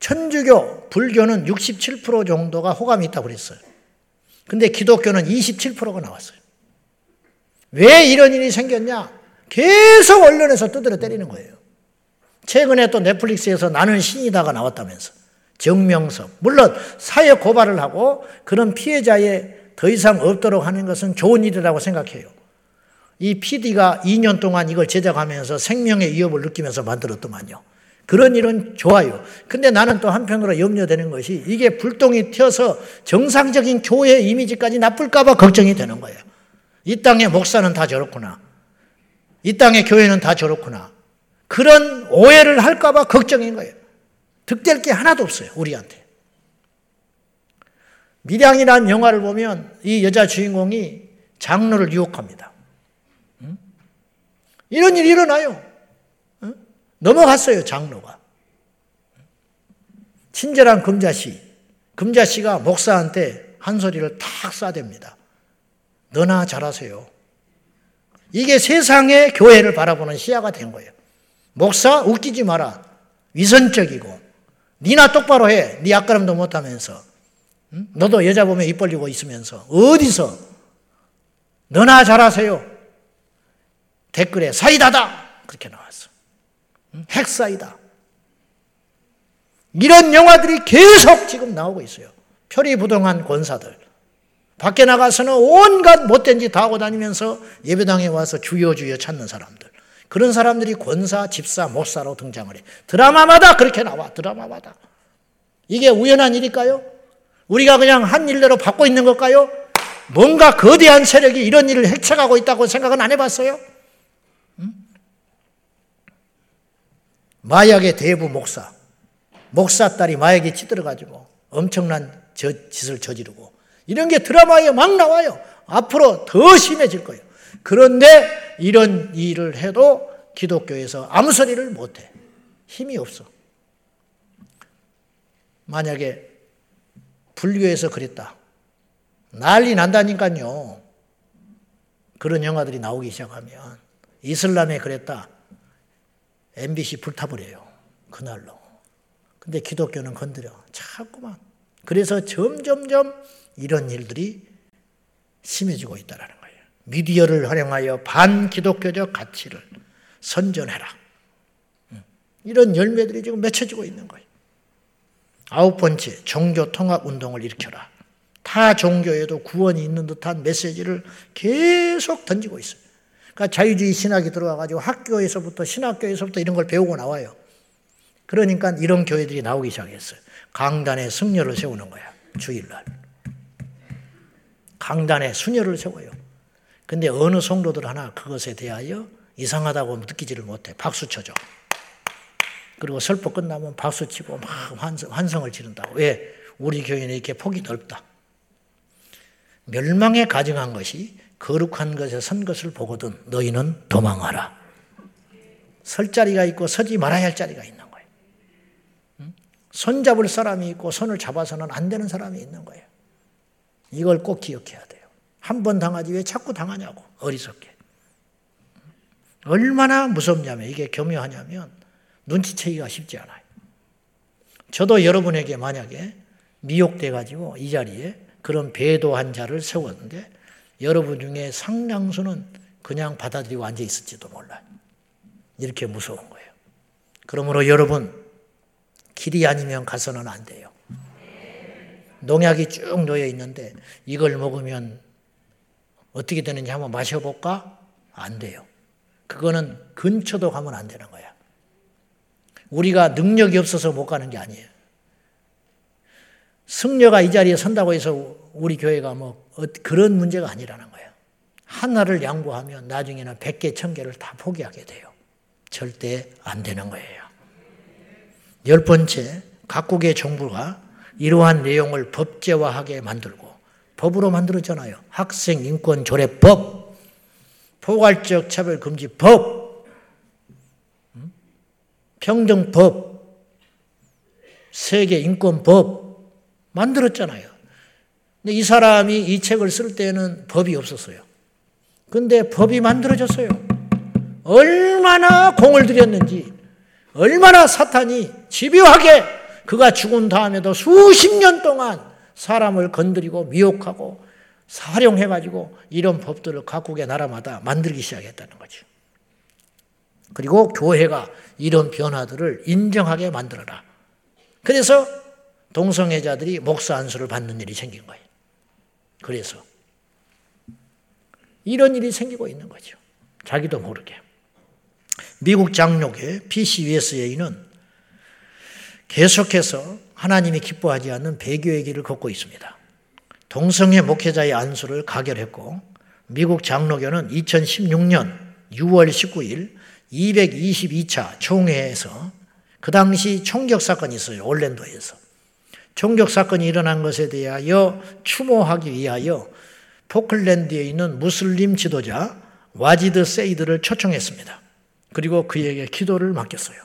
Speaker 1: 천주교, 불교는 67% 정도가 호감이 있다고 그랬어요. 근데 기독교는 27%가 나왔어요. 왜 이런 일이 생겼냐? 계속 언론에서 두드려 때리는 거예요. 최근에 또 넷플릭스에서 나는 신이다가 나왔다면서. 정명섭. 물론 사회 고발을 하고 그런 피해자에 더 이상 없도록 하는 것은 좋은 일이라고 생각해요. 이 PD가 2년 동안 이걸 제작하면서 생명의 위협을 느끼면서 만들었더만요. 그런 일은 좋아요. 근데 나는 또 한편으로 염려되는 것이 이게 불똥이 튀어서 정상적인 교회 이미지까지 나쁠까봐 걱정이 되는 거예요. 이 땅의 목사는 다 저렇구나. 이 땅의 교회는 다 저렇구나. 그런 오해를 할까봐 걱정인 거예요. 득될 게 하나도 없어요, 우리한테. 미량이라는 영화를 보면 이 여자 주인공이 장로를 유혹합니다. 응? 이런 일이 일어나요. 응? 넘어갔어요, 장로가. 친절한 금자씨. 금자씨가 목사한테 한 소리를 탁 쏴댑니다. 너나 잘하세요. 이게 세상의 교회를 바라보는 시야가 된 거예요. 목사 웃기지 마라. 위선적이고 니나 똑바로 해. 니 앞가름도 못하면서 응? 너도 여자 보면 입 벌리고 있으면서 어디서 너나 잘하세요. 댓글에 사이다다 그렇게 나왔어. 응? 핵사이다. 이런 영화들이 계속 지금 나오고 있어요. 표리부동한 권사들. 밖에 나가서는 온갖 못된 짓 다 하고 다니면서 예배당에 와서 주여 주여 찾는 사람들. 그런 사람들이 권사, 집사, 목사로 등장을 해. 드라마마다 그렇게 나와. 드라마마다. 이게 우연한 일일까요? 우리가 그냥 한 일대로 받고 있는 걸까요? 뭔가 거대한 세력이 이런 일을 해쳐가고 있다고 생각은 안 해봤어요? 응? 마약의 대부 목사. 목사 딸이 마약에 찌들어가지고 엄청난 저, 짓을 저지르고 이런 게 드라마에 막 나와요. 앞으로 더 심해질 거예요. 그런데 이런 일을 해도 기독교에서 아무 소리를 못 해. 힘이 없어. 만약에 불교에서 그랬다. 난리 난다니까요. 그런 영화들이 나오기 시작하면 이슬람에 그랬다. MBC 불타버려요. 그날로. 근데 기독교는 건드려. 자꾸만. 그래서 점점점 이런 일들이 심해지고 있다는 거예요. 미디어를 활용하여 반기독교적 가치를 선전해라. 이런 열매들이 지금 맺혀지고 있는 거예요. 아홉 번째, 종교 통합 운동을 일으켜라. 타 종교에도 구원이 있는 듯한 메시지를 계속 던지고 있어요. 그러니까 자유주의 신학이 들어와가지고 학교에서부터 신학교에서부터 이런 걸 배우고 나와요. 그러니까 이런 교회들이 나오기 시작했어요. 강단에 승려를 세우는 거야. 주일날. 강단에 수녀를 세워요. 근데 어느 성도들 하나 그것에 대하여 이상하다고 느끼지를 못해. 박수 쳐줘. 그리고 설법 끝나면 박수 치고 막 환성, 을 지른다고. 왜? 우리 교회는 이렇게 폭이 넓다. 멸망에 가증한 것이 거룩한 것에 선 것을 보거든 너희는 도망하라. 설 자리가 있고 서지 말아야 할 자리가 있는 거예요. 손 잡을 사람이 있고 손을 잡아서는 안 되는 사람이 있는 거예요. 이걸 꼭 기억해야 돼요. 한 번 당하지 왜 자꾸 당하냐고. 어리석게. 얼마나 무섭냐면 이게 교묘하냐면 눈치채기가 쉽지 않아요. 저도 여러분에게 만약에 미혹돼 가지고 이 자리에 그런 배도한 자를 세웠는데 여러분 중에 상당수는 그냥 받아들이고 앉아 있을지도 몰라요. 이렇게 무서운 거예요. 그러므로 여러분 길이 아니면 가서는 안 돼요. 농약이 쭉 놓여 있는데 이걸 먹으면 어떻게 되는지 한번 마셔볼까? 안 돼요. 그거는 근처도 가면 안 되는 거야. 우리가 능력이 없어서 못 가는 게 아니에요. 승려가 이 자리에 선다고 해서 우리 교회가 뭐 어, 그런 문제가 아니라는 거예요. 하나를 양보하면 나중에는 100개, 1000개를 다 포기하게 돼요. 절대 안 되는 거예요. 열 번째, 각국의 정부가 이러한 내용을 법제화하게 만들고 법으로 만들었잖아요. 학생 인권 조례법, 포괄적 차별 금지법, 음? 평등법, 세계 인권법 만들었잖아요. 근데 이 사람이 이 책을 쓸 때는 법이 없었어요. 근데 법이 만들어졌어요. 얼마나 공을 들였는지, 얼마나 사탄이 집요하게 그가 죽은 다음에도 수십 년 동안 사람을 건드리고 미혹하고 활용해가지고 이런 법들을 각국의 나라마다 만들기 시작했다는 거죠. 그리고 교회가 이런 변화들을 인정하게 만들어라. 그래서 동성애자들이 목사 안수를 받는 일이 생긴 거예요. 그래서 이런 일이 생기고 있는 거죠. 자기도 모르게. 미국 장로교 PCUSA는 계속해서 하나님이 기뻐하지 않는 배교의 길을 걷고 있습니다. 동성애 목회자의 안수를 가결했고 미국 장로교는 2016년 6월 19일 222차 총회에서 그 당시 총격 사건이 있어요. 올랜도에서. 총격 사건이 일어난 것에 대하여 추모하기 위하여 포틀랜드에 있는 무슬림 지도자 와지드 세이드를 초청했습니다. 그리고 그에게 기도를 맡겼어요.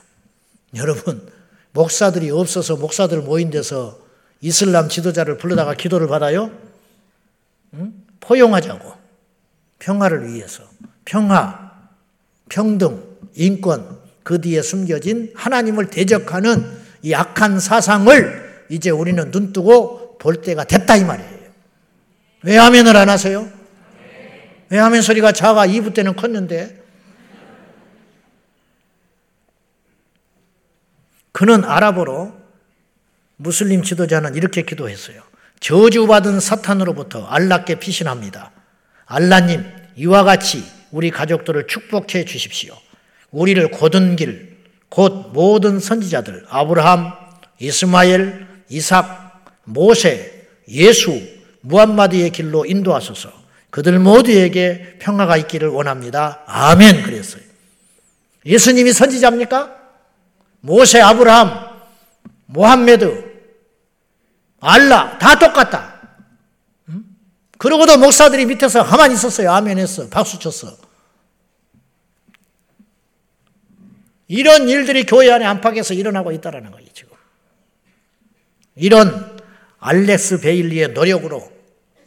Speaker 1: 여러분, 목사들이 없어서 목사들 모인 데서 이슬람 지도자를 불러다가 기도를 받아요? 응? 포용하자고. 평화를 위해서. 평화, 평등, 인권, 그 뒤에 숨겨진 하나님을 대적하는 이 악한 사상을 이제 우리는 눈 뜨고 볼 때가 됐다 이 말이에요. 왜 아멘을 안 하세요? 왜 아멘 소리가 작아 2부 때는 컸는데 그는 아랍어로 무슬림 지도자는 이렇게 기도했어요. 저주받은 사탄으로부터 알라께 피신합니다. 알라님, 이와 같이 우리 가족들을 축복해 주십시오. 우리를 고든 길, 곧 모든 선지자들, 아브라함, 이스마엘, 이삭, 모세, 예수, 무함마드의 길로 인도하소서. 그들 모두에게 평화가 있기를 원합니다. 아멘. 그랬어요. 예수님이 선지자입니까? 모세, 아브라함, 모함메드, 알라 다 똑같다. 그러고도 목사들이 밑에서 가만히 있었어요. 아멘 했어. 박수 쳤어. 이런 일들이 교회 안에 안팎에서 일어나고 있다는 거예요, 지금. 이런 알렉스 베일리의 노력으로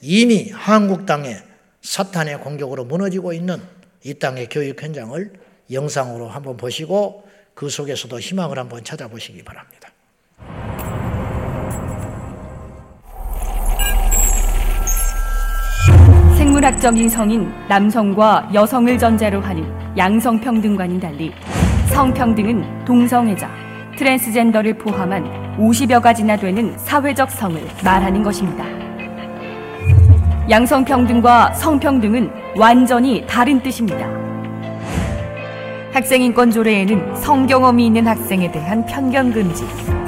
Speaker 1: 이미 한국 땅에 사탄의 공격으로 무너지고 있는 이 땅의 교육 현장을 영상으로 한번 보시고 그 속에서도 희망을 한번 찾아보시기 바랍니다.
Speaker 2: 생물학적인 성인 남성과 여성을 전제로 하는 양성평등과는 달리 성평등은 동성애자, 트랜스젠더를 포함한 50여 가지나 되는 사회적 성을 말하는 것입니다. 양성평등과 성평등은 완전히 다른 뜻입니다. 학생인권 조례에는 성경험이 있는 학생에 대한 편견 금지,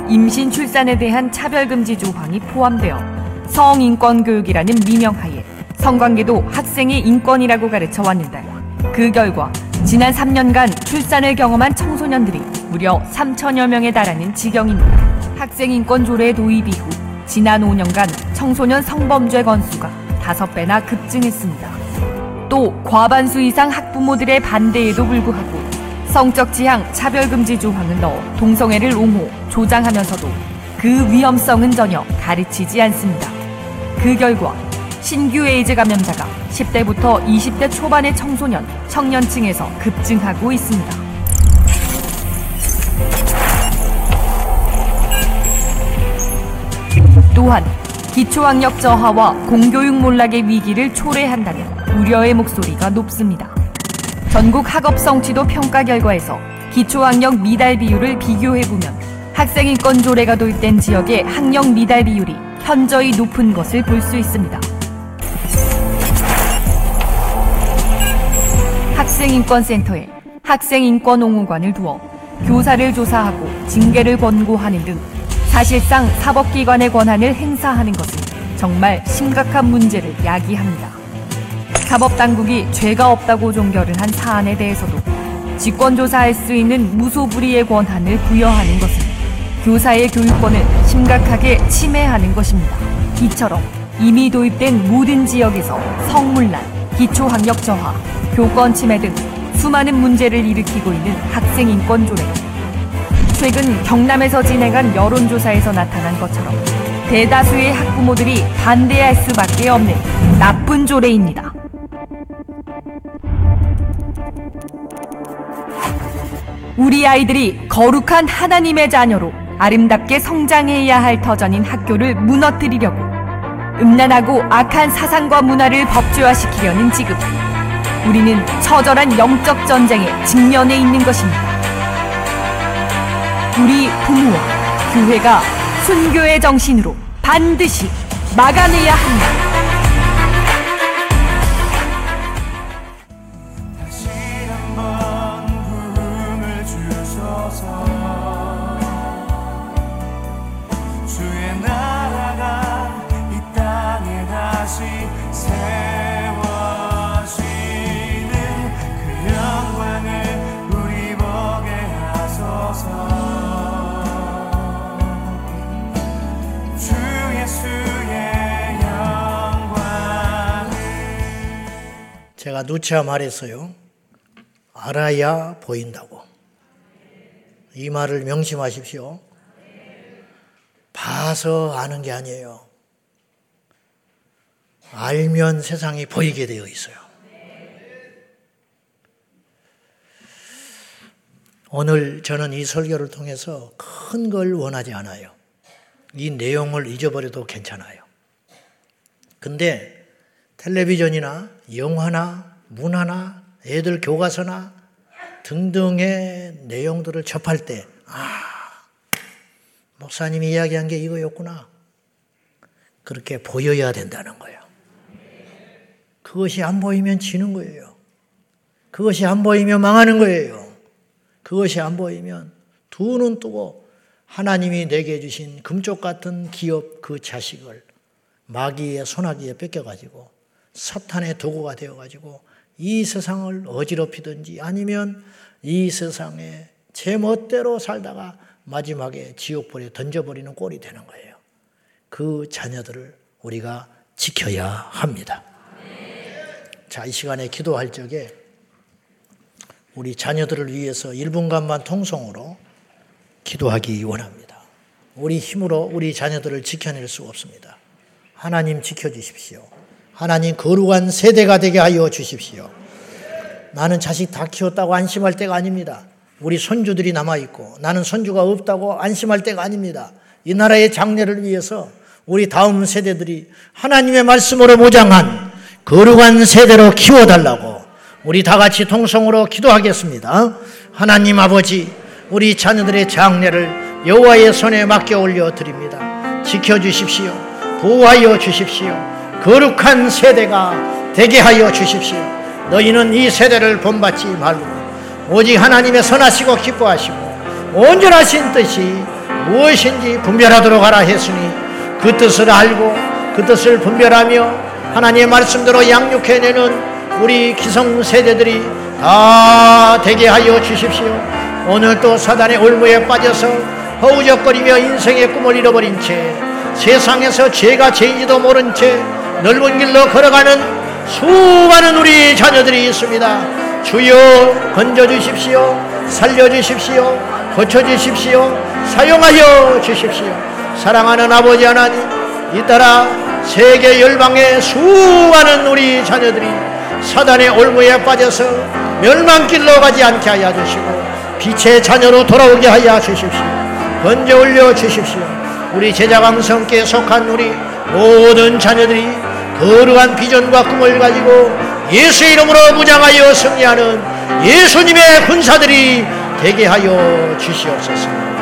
Speaker 2: 임신 출산에 대한 차별 금지 조항이 포함되어 성인권 교육이라는 미명하에 성관계도 학생의 인권이라고 가르쳐 왔는데 그 결과 지난 3년간 출산을 경험한 청소년들이 무려 3천여 명에 달하는 지경입니다. 학생인권 조례 도입 이후 지난 5년간 청소년 성범죄 건수가 5배나 급증했습니다. 또 과반수 이상 학부모들의 반대에도 불구하고 성적 지향 차별금지 조항을 넣어 동성애를 옹호, 조장하면서도 그 위험성은 전혀 가르치지 않습니다. 그 결과 신규 에이즈 감염자가 10대부터 20대 초반의 청소년, 청년층에서 급증하고 있습니다. 또한 기초학력 저하와 공교육 몰락의 위기를 초래한다는 우려의 목소리가 높습니다. 전국 학업 성취도 평가 결과에서 기초학력 미달 비율을 비교해보면 학생 인권 조례가 도입된 지역의 학력 미달 비율이 현저히 높은 것을 볼 수 있습니다. 학생인권센터에 학생인권옹호관을 두어 교사를 조사하고 징계를 권고하는 등 사실상 사법기관의 권한을 행사하는 것은 정말 심각한 문제를 야기합니다. 사법당국이 죄가 없다고 종결을 한 사안에 대해서도 직권조사할 수 있는 무소불위의 권한을 부여하는 것은 교사의 교육권을 심각하게 침해하는 것입니다. 이처럼 이미 도입된 모든 지역에서 성문란, 기초학력 저하, 교권 침해 등 수많은 문제를 일으키고 있는 학생 인권 조례. 최근 경남에서 진행한 여론조사에서 나타난 것처럼 대다수의 학부모들이 반대할 수밖에 없는 나쁜 조례입니다. 우리 아이들이 거룩한 하나님의 자녀로 아름답게 성장해야 할 터전인 학교를 무너뜨리려고 음란하고 악한 사상과 문화를 법조화시키려는 지금 우리는 처절한 영적 전쟁에 직면해 있는 것입니다. 우리 부모와 교회가 순교의 정신으로 반드시 막아내야 합니다.
Speaker 1: 누차 말했어요. 알아야 보인다고. 이 말을 명심하십시오. 봐서 아는 게 아니에요. 알면 세상이 보이게 되어 있어요. 오늘 저는 이 설교를 통해서 큰 걸 원하지 않아요. 이 내용을 잊어버려도 괜찮아요. 근데 텔레비전이나 영화나 문화나 애들 교과서나 등등의 내용들을 접할 때, 아, 목사님이 이야기한 게 이거였구나. 그렇게 보여야 된다는 거예요. 그것이 안 보이면 지는 거예요. 그것이 안 보이면 망하는 거예요. 그것이 안 보이면 두 눈 뜨고 하나님이 내게 주신 금쪽 같은 기업 그 자식을 마귀의 손아귀에 뺏겨가지고 사탄의 도구가 되어가지고 이 세상을 어지럽히든지 아니면 이 세상에 제 멋대로 살다가 마지막에 지옥불에 던져버리는 꼴이 되는 거예요. 그 자녀들을 우리가 지켜야 합니다. 자, 이 시간에 기도할 적에 우리 자녀들을 위해서 1분간만 통성으로 기도하기 원합니다. 우리 힘으로 우리 자녀들을 지켜낼 수 없습니다. 하나님 지켜주십시오. 하나님 거룩한 세대가 되게 하여 주십시오. 나는 자식 다 키웠다고 안심할 때가 아닙니다. 우리 손주들이 남아있고 나는 손주가 없다고 안심할 때가 아닙니다. 이 나라의 장래를 위해서 우리 다음 세대들이 하나님의 말씀으로 모장한 거룩한 세대로 키워달라고 우리 다 같이 통성으로 기도하겠습니다. 하나님 아버지, 우리 자녀들의 장래를 여호와의 손에 맡겨 올려 드립니다. 지켜 주십시오. 보호하여 주십시오. 거룩한 세대가 되게 하여 주십시오. 너희는 이 세대를 본받지 말고 오직 하나님의 선하시고 기뻐하시고 온전하신 뜻이 무엇인지 분별하도록 하라 했으니 그 뜻을 알고 그 뜻을 분별하며 하나님의 말씀대로 양육해내는 우리 기성 세대들이 다 되게 하여 주십시오. 오늘 또 사단의 올무에 빠져서 허우적거리며 인생의 꿈을 잃어버린 채 세상에서 죄가 죄인지도 모른 채 넓은 길로 걸어가는 수많은 우리 자녀들이 있습니다. 주여 건져 주십시오. 살려 주십시오. 고쳐 주십시오. 사용하여 주십시오. 사랑하는 아버지 하나님, 잇따라 세계 열방의 수많은 우리 자녀들이 사단의 올무에 빠져서 멸망길로 가지 않게 하여 주시고 빛의 자녀로 돌아오게 하여 주십시오. 건져 올려 주십시오. 우리 제자 감성께 속한 우리 모든 자녀들이 거룩한 비전과 꿈을 가지고 예수 이름으로 무장하여 승리하는 예수님의 군사들이 되게 하여 주시옵소서.